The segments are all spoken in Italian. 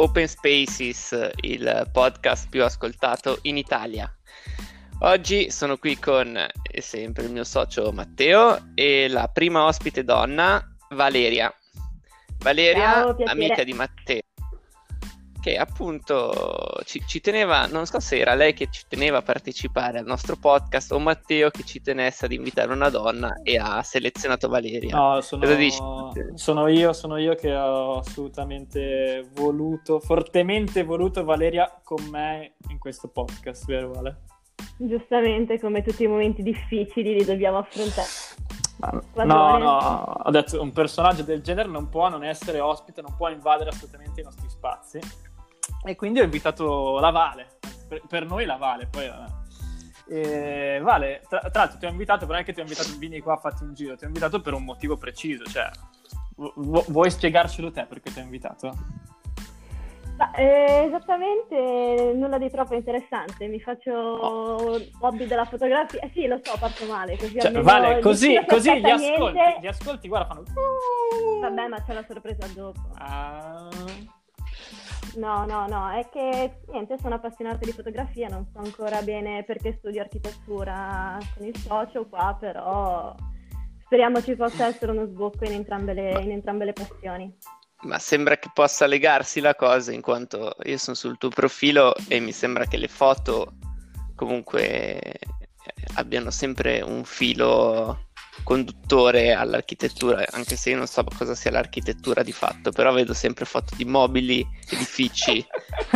Open Spaces, il podcast più ascoltato in Italia. Oggi sono qui con è sempre il mio socio Matteo e la prima ospite donna, Valeria. Valeria, Ciao, amica di Matteo che appunto ci, ci, teneva, non so se era lei che ci teneva a partecipare al nostro podcast o Matteo che ci tenesse ad invitare una donna e ha selezionato Valeria. No, sono, sono io, sono io che ho assolutamente voluto, fortemente voluto Valeria con me in questo podcast, vero Vale? Giustamente, come tutti i momenti difficili li dobbiamo affrontare. No, no, ho detto un personaggio del genere non può non essere ospite, non può invadere assolutamente i nostri spazi. E quindi ho invitato la Vale, per, per noi la Vale, poi eh, Vale, tra, tra, l'altro ti ho invitato, però non è che ti ho invitato, vieni qua, fatti un giro, ti ho invitato per un motivo preciso, cioè vu- vuoi spiegarcelo te perché ti ho invitato? Ma, eh, esattamente nulla di troppo interessante, mi faccio oh. hobby della fotografia, eh, sì lo so, parto male, così cioè, Vale, così, così gli, ascolti, gli ascolti, guarda, fanno... Vabbè, ma c'è la sorpresa dopo. Uh... No, no, no, è che niente, sono appassionata di fotografia, non so ancora bene perché studio architettura con il socio qua, però speriamo ci possa essere uno sbocco in entrambe le, in entrambe le passioni. Ma sembra che possa legarsi la cosa in quanto io sono sul tuo profilo e mi sembra che le foto comunque abbiano sempre un filo conduttore all'architettura, anche se io non so cosa sia l'architettura di fatto, però vedo sempre foto di mobili, edifici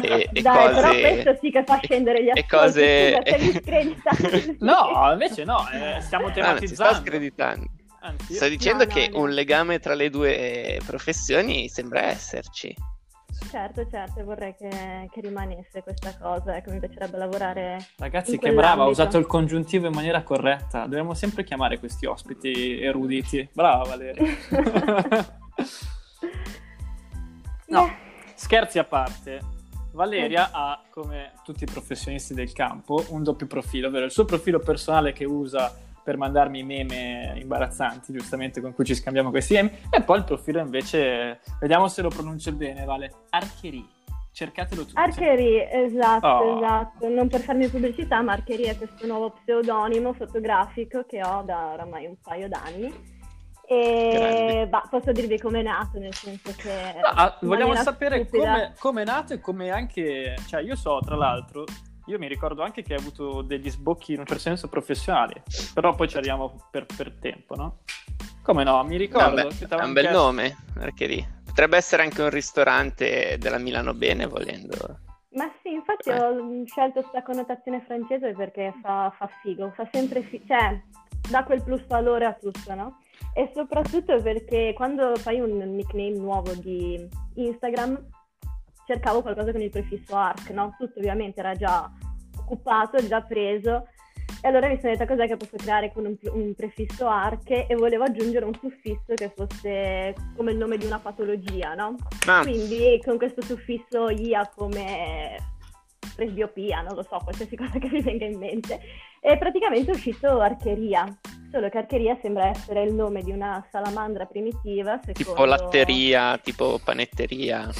e, e Dai, cose... però questo sì che fa scendere gli ascolti, cose... Scusa, no, invece no, eh, stiamo tematizzando. Ah, si sta screditando. Anzi, Sto dicendo no, che no, un legame tra le due professioni sembra esserci. Certo, certo, vorrei che, che rimanesse questa cosa, ecco, mi piacerebbe lavorare. Ragazzi, che brava, ha usato il congiuntivo in maniera corretta. Dobbiamo sempre chiamare questi ospiti eruditi. Brava Valeria. no, scherzi a parte. Valeria ha, come tutti i professionisti del campo, un doppio profilo, ovvero il suo profilo personale che usa per mandarmi meme imbarazzanti, giustamente, con cui ci scambiamo questi meme, e poi il profilo invece, vediamo se lo pronuncio bene, vale, Archery. Cercatelo tutti. Archery, esatto, oh. esatto. Non per farmi pubblicità, ma Archery è questo nuovo pseudonimo fotografico che ho da oramai un paio d'anni. E bah, posso dirvi come è nato, nel senso che... Ah, vogliamo sapere come è nato e come anche... Cioè, io so, tra l'altro, io mi ricordo anche che hai avuto degli sbocchi in un certo senso professionali, però poi ci arriviamo per, per tempo, no? Come no? Mi ricordo. No, beh, è un bel chiesto... nome, Archery. Potrebbe essere anche un ristorante della Milano Bene, volendo. Ma sì, infatti eh. ho scelto questa connotazione francese perché fa, fa figo, fa sempre figo, cioè dà quel plus valore a tutto, no? E soprattutto perché quando fai un nickname nuovo di Instagram cercavo qualcosa con il prefisso ARC, no? Tutto ovviamente era già occupato, già preso. E allora mi sono detta cos'è che posso creare con un, un, prefisso ARC e volevo aggiungere un suffisso che fosse come il nome di una patologia, no? Ah. Quindi con questo suffisso IA come presbiopia, non lo so, qualsiasi cosa che mi venga in mente. E praticamente è uscito archeria, solo che archeria sembra essere il nome di una salamandra primitiva. Secondo... Tipo latteria, tipo panetteria.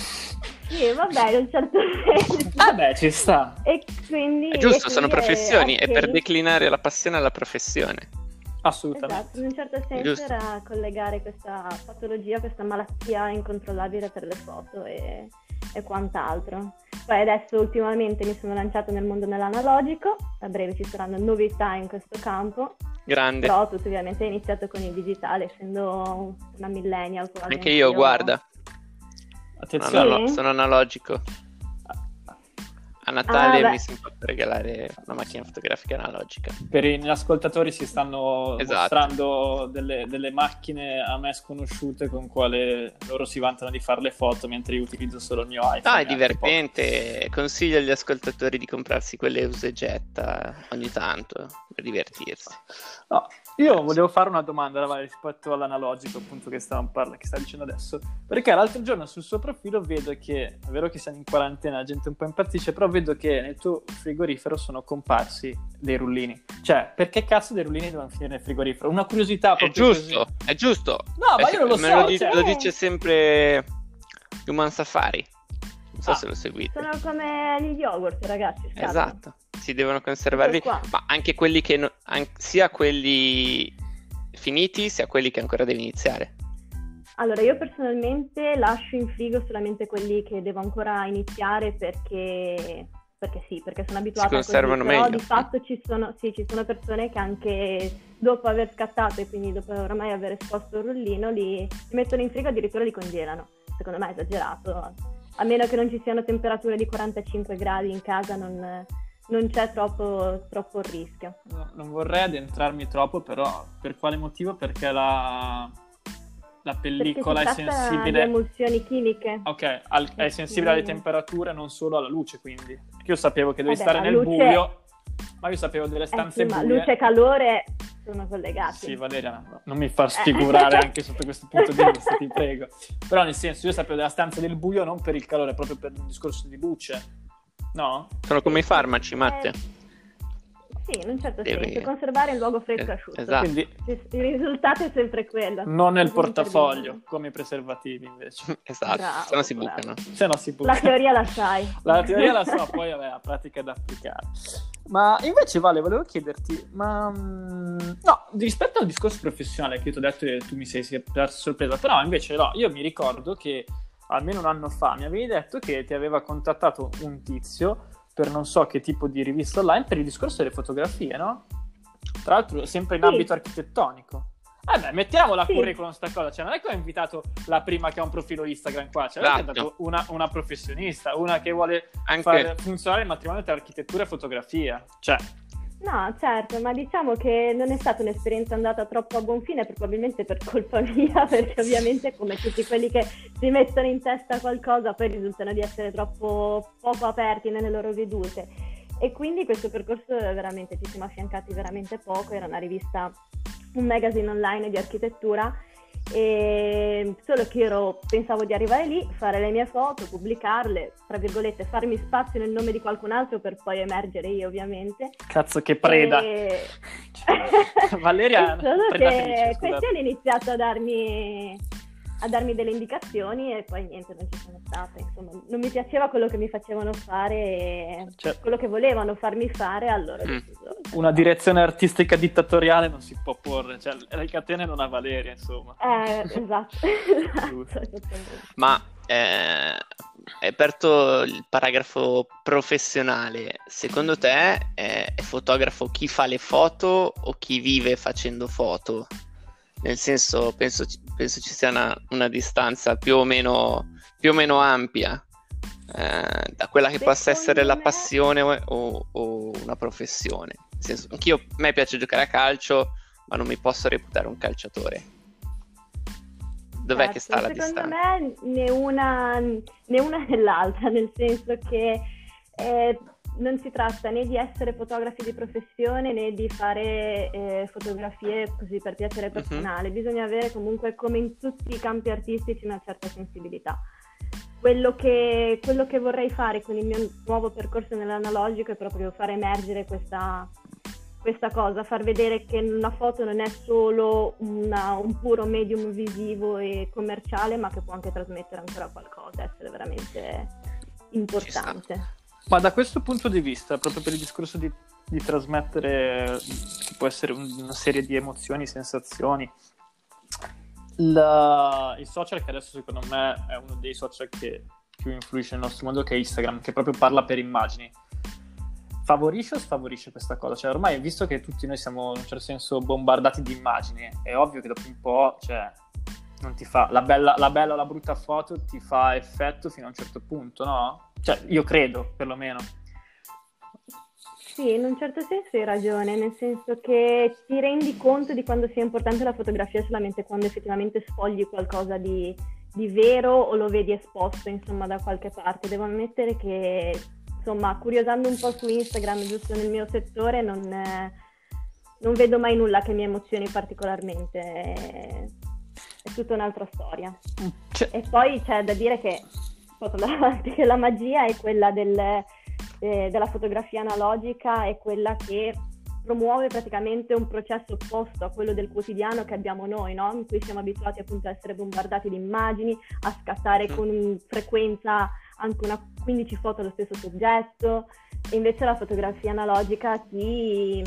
Sì, vabbè, in un certo senso. Vabbè, ci sta. E quindi... È giusto, sono professioni, è, è per declinare la passione alla professione. Assolutamente. Esatto, in un certo senso Giusto. era collegare questa patologia, questa malattia incontrollabile per le foto e, e, quant'altro. Poi adesso ultimamente mi sono lanciato nel mondo dell'analogico, a breve ci saranno novità in questo campo. Grande. Però tutto ovviamente è iniziato con il digitale, essendo una millennial. Anche io, guarda. Attenzione. Sono, sono analogico. A Natale ah, mi si può regalare una macchina fotografica analogica. Per i miei ascoltatori si stanno esatto. mostrando delle, delle, macchine a me sconosciute con quale loro si vantano di fare le foto mentre io utilizzo solo il mio iPhone. Ah, è divertente. Consiglio agli ascoltatori di comprarsi quelle usa getta ogni tanto per divertirsi. No, io volevo fare una domanda rispetto all'analogico appunto che stavamo parlando, che stai dicendo adesso, perché l'altro giorno sul suo profilo vedo che, è vero che siamo in quarantena, la gente un po' impazzisce, però vedo che nel tuo frigorifero sono comparsi dei rullini. Cioè, perché cazzo dei rullini devono finire nel frigorifero? Una curiosità proprio È giusto, così. è giusto. No, ma io non lo Me so. Lo, dice, cioè... lo dice sempre Human Safari. Non so ah, se lo seguite. Sono come gli yogurt, ragazzi. Scadono. Esatto, si devono conservarli, ma anche quelli che no, an- sia quelli finiti sia quelli che ancora devi iniziare. Allora, io personalmente lascio in frigo solamente quelli che devo ancora iniziare perché, perché sì, perché sono abituata si conservano a così, meglio. di fatto ci sono, sì, ci sono persone che anche dopo aver scattato e quindi dopo ormai aver esposto il rullino li, li mettono in frigo e addirittura li congelano. Secondo me è esagerato, a meno che non ci siano temperature di 45 gradi in casa non, non c'è troppo, troppo rischio. No, non vorrei addentrarmi troppo, però per quale motivo? Perché la la pellicola è sensibile alle emulsioni chimiche. Ok, al, è sensibile alle temperature, non solo alla luce, quindi. Perché io sapevo che devi stare nel luce... buio, ma io sapevo delle stanze eh sì, buie. Ma luce e calore sono collegati. Sì, Valeria, non mi far sfigurare anche sotto questo punto di vista, ti prego. Però nel senso, io sapevo della stanza del buio non per il calore, proprio per un discorso di luce. No? Sono come i farmaci, Matte. Eh sì, in un certo Devi... senso, conservare il luogo fresco e asciutto. Esatto. Quindi, il risultato è sempre quello. Non nel portafoglio, come i preservativi invece. esatto, bravo, se no si bucano. Se no si bucano. La teoria la sai. La teoria la so, poi vabbè, la pratica è da applicare. Ma invece Vale, volevo chiederti, ma mm, no, rispetto al discorso professionale che io ti ho detto e tu mi sei sorpresa, però invece no, io mi ricordo che almeno un anno fa mi avevi detto che ti aveva contattato un tizio per non so che tipo di rivista online per il discorso delle fotografie, no? Tra l'altro sempre in sì. ambito architettonico. Eh beh, mettiamola sì. curriculum sta cosa, cioè non è che ho invitato la prima che ha un profilo Instagram qua, cioè esatto. è dato una, una, professionista, una che vuole Anche... far funzionare il matrimonio tra architettura e fotografia, cioè No, certo, ma diciamo che non è stata un'esperienza andata troppo a buon fine, probabilmente per colpa mia, perché ovviamente come tutti quelli che si mettono in testa qualcosa poi risultano di essere troppo poco aperti nelle loro vedute. E quindi questo percorso veramente ci siamo affiancati veramente poco, era una rivista, un magazine online di architettura e solo che io pensavo di arrivare lì, fare le mie foto, pubblicarle, tra virgolette, farmi spazio nel nome di qualcun altro per poi emergere io ovviamente. Cazzo che preda! E... Cioè, Valeria, solo che questo hanno iniziato a darmi a darmi delle indicazioni e poi niente, non ci sono state. Insomma, non mi piaceva quello che mi facevano fare, cioè, quello che volevano farmi fare, allora mm. Una direzione artistica dittatoriale non si può porre, cioè le catene non ha Valeria, insomma. Eh, esatto. esatto Ma eh, hai aperto il paragrafo professionale. Secondo te è, è fotografo chi fa le foto o chi vive facendo foto? nel senso penso, penso ci sia una, una, distanza più o meno, più o meno ampia eh, da quella che possa essere la passione o, o una professione. Nel senso, anch'io, a me piace giocare a calcio, ma non mi posso reputare un calciatore. Dov'è certo, che sta la distanza? Secondo me né una, né una né l'altra, nel senso che eh, non si tratta né di essere fotografi di professione né di fare eh, fotografie così per piacere mhm. personale, uh-huh. bisogna avere comunque come in tutti i campi artistici una certa sensibilità. Quello che, quello che vorrei fare con il mio nuovo percorso nell'analogico è proprio far emergere questa, questa cosa, far vedere che una foto non è solo una, un puro medium visivo e commerciale, ma che può anche trasmettere ancora qualcosa, essere veramente importante. Ma da questo punto di vista, proprio per il discorso di, di trasmettere, che può essere una serie di emozioni, sensazioni, la, il social che adesso secondo me è uno dei social che più influisce nel nostro mondo, che è Instagram, che proprio parla per immagini. Favorisce o sfavorisce questa cosa? Cioè, ormai, visto che tutti noi siamo in un certo senso bombardati di immagini, è ovvio che dopo un po', cioè, non ti fa la bella, la bella o la brutta foto ti fa effetto fino a un certo punto, no? Cioè, io credo, perlomeno. Sì, in un certo senso hai ragione, nel senso che ti rendi conto di quando sia importante la fotografia solamente quando effettivamente sfogli qualcosa di, di vero o lo vedi esposto, insomma, da qualche parte. Devo ammettere che, insomma, curiosando un po' su Instagram, giusto nel mio settore, non, non vedo mai nulla che mi emozioni particolarmente. È, tutta un'altra storia. C'è... E poi c'è da dire che che la magia è quella del, eh, della fotografia analogica, è quella che promuove praticamente un processo opposto a quello del quotidiano che abbiamo noi, no? in cui siamo abituati appunto a essere bombardati di immagini, a scattare con frequenza anche una 15 foto allo stesso soggetto, e invece la fotografia analogica ti,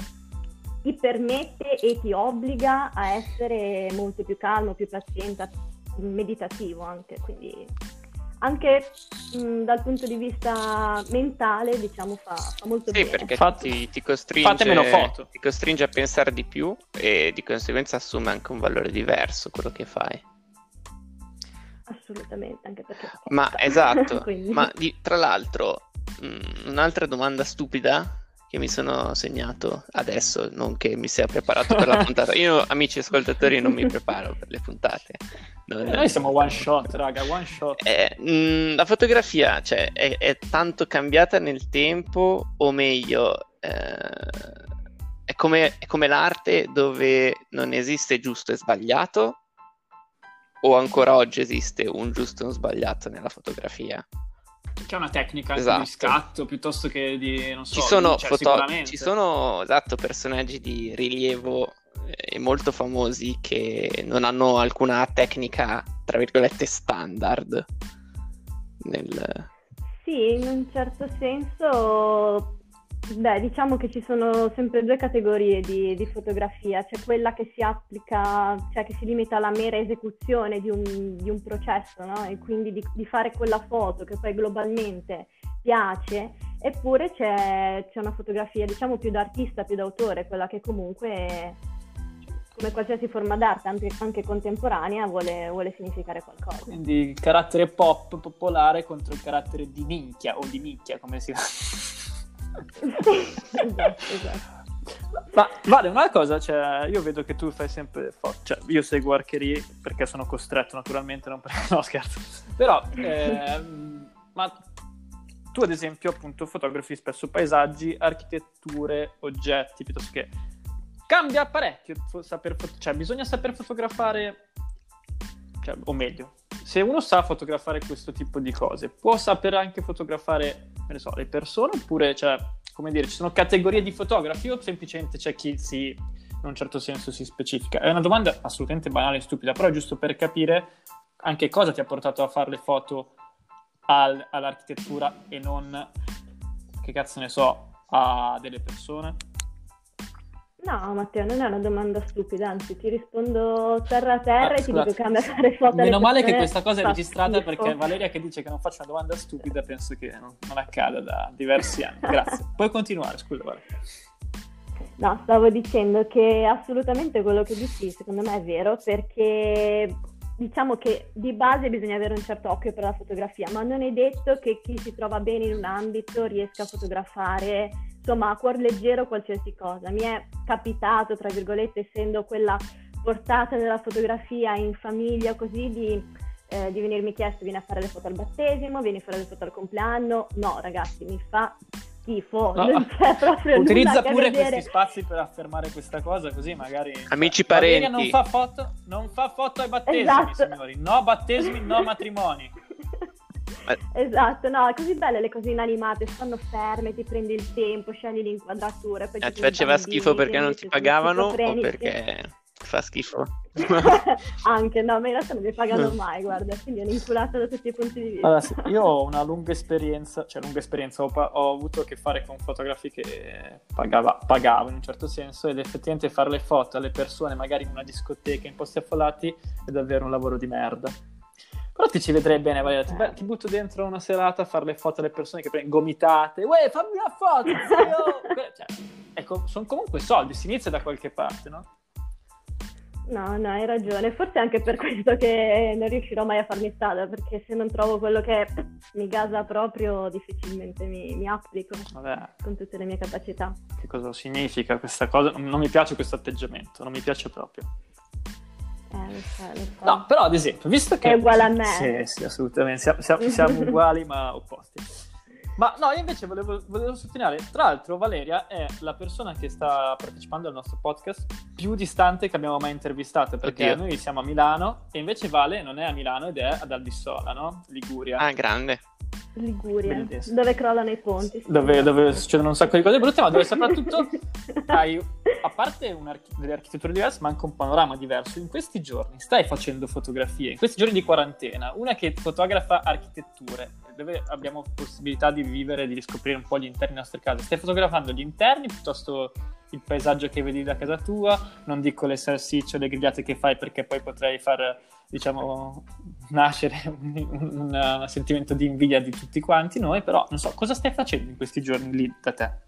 ti permette e ti obbliga a essere molto più calmo, più paziente, meditativo anche, quindi anche mh, dal punto di vista mentale, diciamo, fa, fa molto sì, bene. perché Infatti, ti, costringe, ti costringe a pensare di più e di conseguenza assume anche un valore diverso quello che fai. Assolutamente, anche perché... Ma esatto, ma di, tra l'altro, mh, un'altra domanda stupida che mi sono segnato adesso, non che mi sia preparato per la puntata. Io, amici ascoltatori, non mi preparo per le puntate. Non... Noi siamo one shot, raga, one shot. Eh, mh, mm, la fotografia, cioè, è, è, tanto cambiata nel tempo, o meglio, eh, è, come, è come l'arte dove non esiste giusto e sbagliato, o ancora oggi esiste un giusto e un sbagliato nella fotografia? Che è una tecnica esatto. di scatto piuttosto che di, non so, ci sono, di, cioè, foto- ci sono esatto, personaggi di rilievo eh, molto famosi che non hanno alcuna tecnica, tra virgolette, standard. Nel... Sì, in un certo senso Beh, diciamo che ci sono sempre due categorie di, di, fotografia, c'è quella che si applica, cioè che si limita alla mera esecuzione di un, di un processo, no? E quindi di, di, fare quella foto che poi globalmente piace, eppure c'è, c'è una fotografia, diciamo, più d'artista, più d'autore, quella che comunque, come qualsiasi forma d'arte, anche, anche contemporanea, vuole, vuole significare qualcosa. Quindi il carattere pop, popolare contro il carattere di minchia o di nicchia, come si chiama esatto, esatto. Ma vale una cosa, cioè, io vedo che tu fai sempre foto, cioè, io seguo Archery perché sono costretto naturalmente, non perché no scherzo, però, ehm, ma tu ad esempio appunto fotografi spesso paesaggi, architetture, oggetti, piuttosto che cambia parecchio saper fot- cioè bisogna saper fotografare, cioè, o meglio, se uno sa fotografare questo tipo di cose, può saper anche fotografare ne so, le persone oppure, cioè, come dire, ci sono categorie di fotografi o semplicemente c'è chi si, in un certo senso si specifica? È una domanda assolutamente banale e stupida, però è giusto per capire anche cosa ti ha portato a fare le foto al, all'architettura e non, che cazzo ne so, a delle persone. No, Matteo, non è una domanda stupida, anzi ti rispondo terra a terra ah, e ti dico che a fare foto. Meno male che questa cosa è registrata schifo. perché Valeria che dice che non faccio una domanda stupida penso che non, non accada da diversi anni. Grazie. Puoi continuare, scusa. Vale. No, stavo dicendo che assolutamente quello che dici secondo me è vero perché diciamo che di base bisogna avere un certo occhio per la fotografia, ma non è detto che chi si trova bene in un ambito riesca a fotografare insomma a cuor leggero qualsiasi cosa. Mi è capitato, tra virgolette, essendo quella portata nella fotografia in famiglia così, di, eh, di venirmi chiesto vieni a fare le foto al battesimo, vieni a fare le foto al compleanno. No ragazzi, mi fa schifo, no, non c'è proprio Utilizza pure questi spazi per affermare questa cosa, così magari... Amici parenti. non fa foto, non fa foto ai battesimi, esatto. signori. No battesimi, no matrimoni. Esatto, no, è così belle le cose inanimate, stanno ferme, ti prendi il tempo, scegli l'inquadratura. Poi eh, ti faceva bambini, schifo perché non ti pagavano o perché fa schifo? Anche, no, ma in realtà non mi pagano mai, guarda, quindi è inculata da tutti i punti di vista. Allora, sì, io ho una lunga esperienza, cioè lunga esperienza, ho, pa- ho, avuto a che fare con fotografi che pagava, pagavo in un certo senso ed effettivamente fare le foto alle persone magari in una discoteca in posti affollati è davvero un lavoro di merda però ti ci vedrei bene, Valeria. Ti, ti, butto dentro una serata a fare le foto alle persone che prendono gomitate. Uè, fammi una foto, zio! cioè, ecco, sono comunque soldi, si inizia da qualche parte, no? No, no, hai ragione. Forse anche per questo che non riuscirò mai a farmi strada, perché se non trovo quello che mi gasa proprio, difficilmente mi, mi applico Vabbè. con tutte le mie capacità. Che cosa significa questa cosa? Non mi piace questo atteggiamento, non mi piace proprio. Eh, lo so, lo so. No, però ad esempio, visto che... È uguale a me. Sì, sì, assolutamente, siamo, siamo, siamo uguali ma opposti. Ma no, io invece volevo, volevo, sottolineare, tra l'altro Valeria è la persona che sta partecipando al nostro podcast più distante che abbiamo mai intervistato, perché Oddio. noi siamo a Milano e invece Vale non è a Milano ed è ad Albissola, no? Liguria. Ah, grande. Liguria, Bellissimo. dove crollano i ponti. Dove, dove, succedono un sacco di cose brutte, ma dove soprattutto hai, a parte delle architetture diverse, ma anche un panorama diverso. In questi giorni stai facendo fotografie, in questi giorni di quarantena, una che fotografa architetture, dove abbiamo possibilità di vivere, di riscoprire un po' gli interni delle nostre case. Stai fotografando gli interni piuttosto il paesaggio che vedi da casa tua, non dico le salsicce o le grigliate che fai perché poi potrei far diciamo nascere un, un, un, sentimento di invidia di tutti quanti noi, però non so cosa stai facendo in questi giorni lì da te?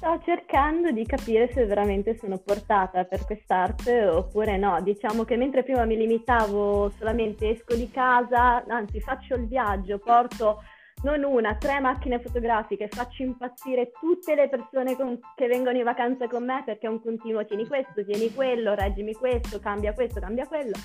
Sto cercando di capire se veramente sono portata per quest'arte oppure no. Diciamo che mentre prima mi limitavo solamente esco di casa, anzi faccio il viaggio, porto non una, tre macchine fotografiche, faccio impazzire tutte le persone con, che vengono in vacanza con me perché è un continuo tieni questo, tieni quello, reggimi questo, cambia questo, cambia quello.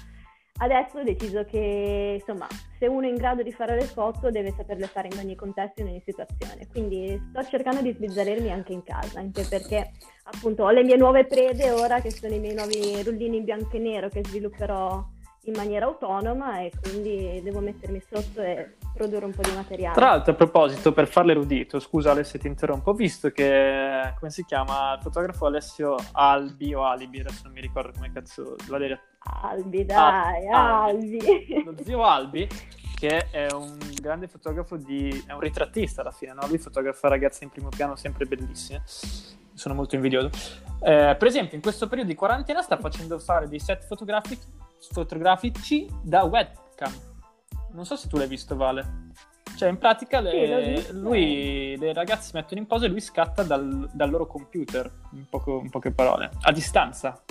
Adesso ho deciso che, insomma, se uno è in grado di fare le foto deve saperle fare in ogni contesto, in ogni situazione. Quindi sto cercando di sbizzarrirmi anche in casa, anche perché appunto ho le mie nuove prede ora che sono i miei nuovi rullini in bianco e nero che svilupperò in maniera autonoma e quindi devo mettermi sotto e produrre un po' di materiale. Tra l'altro, a proposito, per farle erudito, scusa Alessio, ti interrompo, ho visto che, come si chiama, il fotografo Alessio Albi o Alibi, adesso non mi ricordo come cazzo, Valeria... Albi, dai, ah, Albi. Albi. Lo zio Albi, che è un grande fotografo di... è un ritrattista alla fine, no? Lui fotografa ragazze in primo piano sempre bellissime sono molto invidioso. Eh, per esempio, in questo periodo di quarantena sta facendo fare dei set fotografici, fotografici da webcam. Non so se tu l'hai visto, Vale. Cioè, in pratica, le, lui, le ragazze si mettono in posa e lui scatta dal, dal loro computer, in, poco, in, poche parole, a distanza.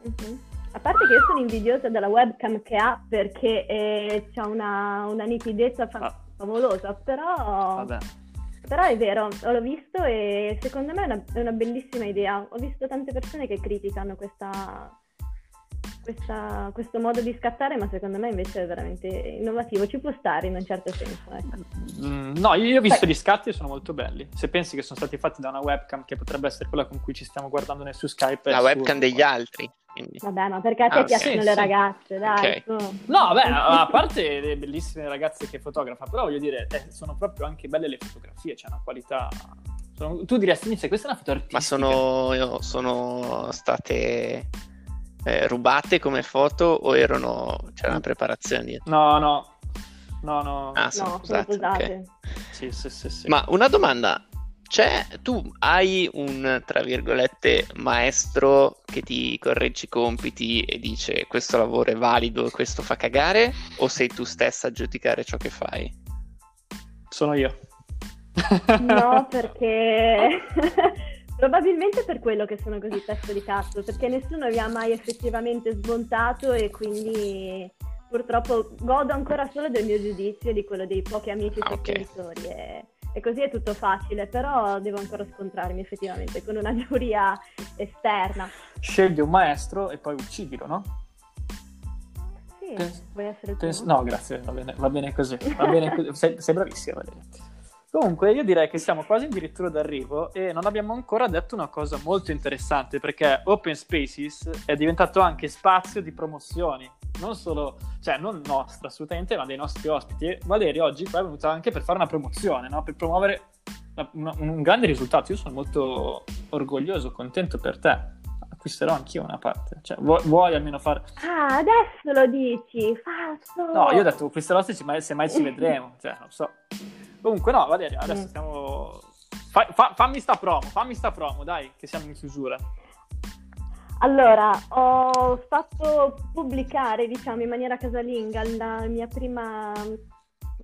Mm-hmm. A parte che io sono invidiosa della webcam che ha perché eh, ha una, una, nitidezza fa- ah. favolosa, però... Vabbè però è vero, l'ho visto e secondo me è una, è una bellissima idea. Ho visto tante persone che criticano questa, questa, questo modo di scattare, ma secondo me invece è veramente innovativo, ci può stare in un certo senso. Ecco. Mm, no, io ho visto Beh. gli scatti e sono molto belli. Se pensi che sono stati fatti da una webcam che potrebbe essere quella con cui ci stiamo guardando su Skype. La webcam degli altri. Quindi. Vabbè, ma perché a te ah, piacciono sì, le sì. ragazze, dai. Okay. No, vabbè, a parte le bellissime ragazze che fotografa, però voglio dire, eh, sono proprio anche belle le fotografie, c'è una qualità... Sono... Tu diresti, inizia, questa è una foto artistica. Ma sono, sono state eh, rubate come foto o erano... c'era una preparazione dietro? No, no. No, no. Ah, sono no. Sono okay. Sì, sì, sì, sì. Ma una domanda, c'è, tu hai un, tra virgolette, maestro che ti corregge i compiti e dice questo lavoro è valido e questo fa cagare? O sei tu stessa a giudicare ciò che fai? Sono io. No, perché... Probabilmente per quello che sono così testo di cazzo, perché nessuno vi ha mai effettivamente smontato e quindi purtroppo godo ancora solo del mio giudizio e di quello dei pochi amici ah, sostenitori. Okay. E e così è tutto facile, però devo ancora scontrarmi effettivamente con una giuria esterna. Scegli un maestro e poi uccidilo, no? Sì, Pens- vuoi essere tu? no, grazie, va bene, va bene così, va bene così. Sei, sei bravissima Valeria. Comunque io direi che siamo quasi addirittura d'arrivo e non abbiamo ancora detto una cosa molto interessante perché Open Spaces è diventato anche spazio di promozioni non solo, cioè non nostra assolutamente, ma dei nostri ospiti. Valeria oggi qua è venuta anche per fare una promozione, no? per promuovere una, un grande risultato. Io sono molto orgoglioso, contento per te. Acquisterò anch'io una parte. Cioè, vuoi, vuoi almeno fare. Ah, adesso lo dici, falso. No, io ho detto acquisterò se, mai, se mai ci vedremo. cioè, non so. Comunque, no, Valeria, adesso mm. stiamo. Fa, fa, fammi sta promo, fammi sta promo, dai, che siamo in chiusura. Allora, ho fatto pubblicare, diciamo, in maniera casalinga la mia prima,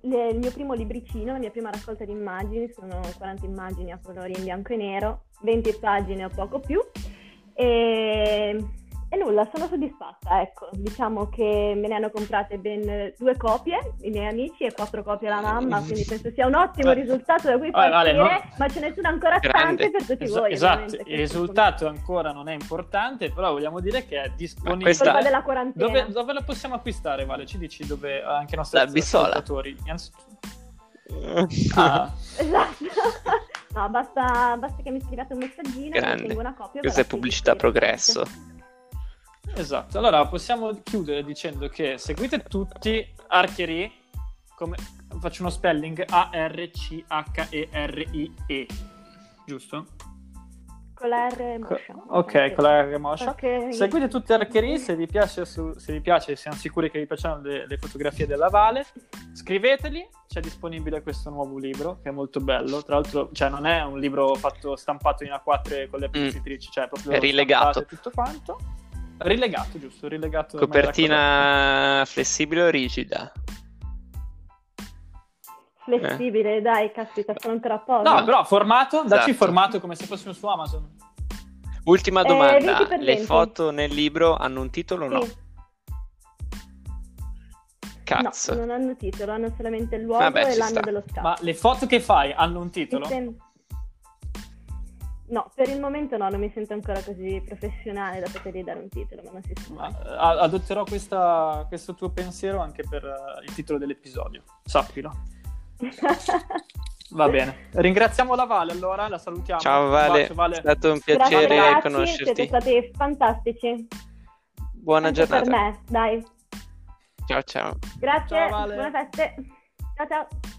le, il mio primo libricino, la mia prima raccolta di immagini, sono 40 immagini a colori in bianco e nero, 20 pagine o poco più. E nulla, sono soddisfatta, ecco, diciamo che me ne hanno comprate ben due copie, i miei amici, e quattro copie la mamma, quindi penso sia un ottimo risultato da cui partire, vale, no? ma ce ne sono ancora Grande. tante per tutti es- voi. Esatto, il risultato ancora non è importante, però vogliamo dire che è disponibile. Questa... della quarantena. Dove, dove lo possiamo acquistare, Vale? Ci dici dove anche i nostri ascoltatori... Ah. esatto. no, basta, basta, che mi scrivete un messaggino Grande. tengo una copia. Questa è pubblicità progresso. Esatto, allora possiamo chiudere dicendo che seguite tutti Archery come, faccio uno spelling A-R-C-H-E-R-I-E, giusto? Con la R moscia. Ok, con la R moscia. Okay. Seguite tutte Archerie se vi piace, su, se vi piace, siamo sicuri che vi piacciono le, le, fotografie della Vale. Scriveteli, c'è disponibile questo nuovo libro che è molto bello. Tra l'altro, cioè, non è un libro fatto stampato in A4 con le pizzitrici, mm. cioè proprio è rilegato. tutto quanto. Rilegato, giusto, rilegato. Copertina flessibile o rigida? flessibile, eh. dai, caspita, sono ancora poco. No, però formato, dacci esatto. formato come se fossimo su Amazon. Ultima eh, domanda, eh, le foto nel libro hanno un titolo o sì. no? Cazzo. No, non hanno titolo, hanno solamente il luogo Vabbè, e l'anno sta. dello scatto. Ma le foto che fai hanno un titolo? Sem- no, per il momento no, non mi sento ancora così professionale da potergli dare un titolo, ma non si sa. Ma, adotterò questa, questo tuo pensiero anche per uh, il titolo dell'episodio, sappilo. Va bene, ringraziamo la Vale allora, la salutiamo. Ciao Vale, bacio, vale. è stato un piacere Grazie, conoscerti. Siete stati fantastici. Buona Anche giornata. Per me, dai. Ciao ciao. Grazie, ciao, vale. buone feste. Ciao ciao.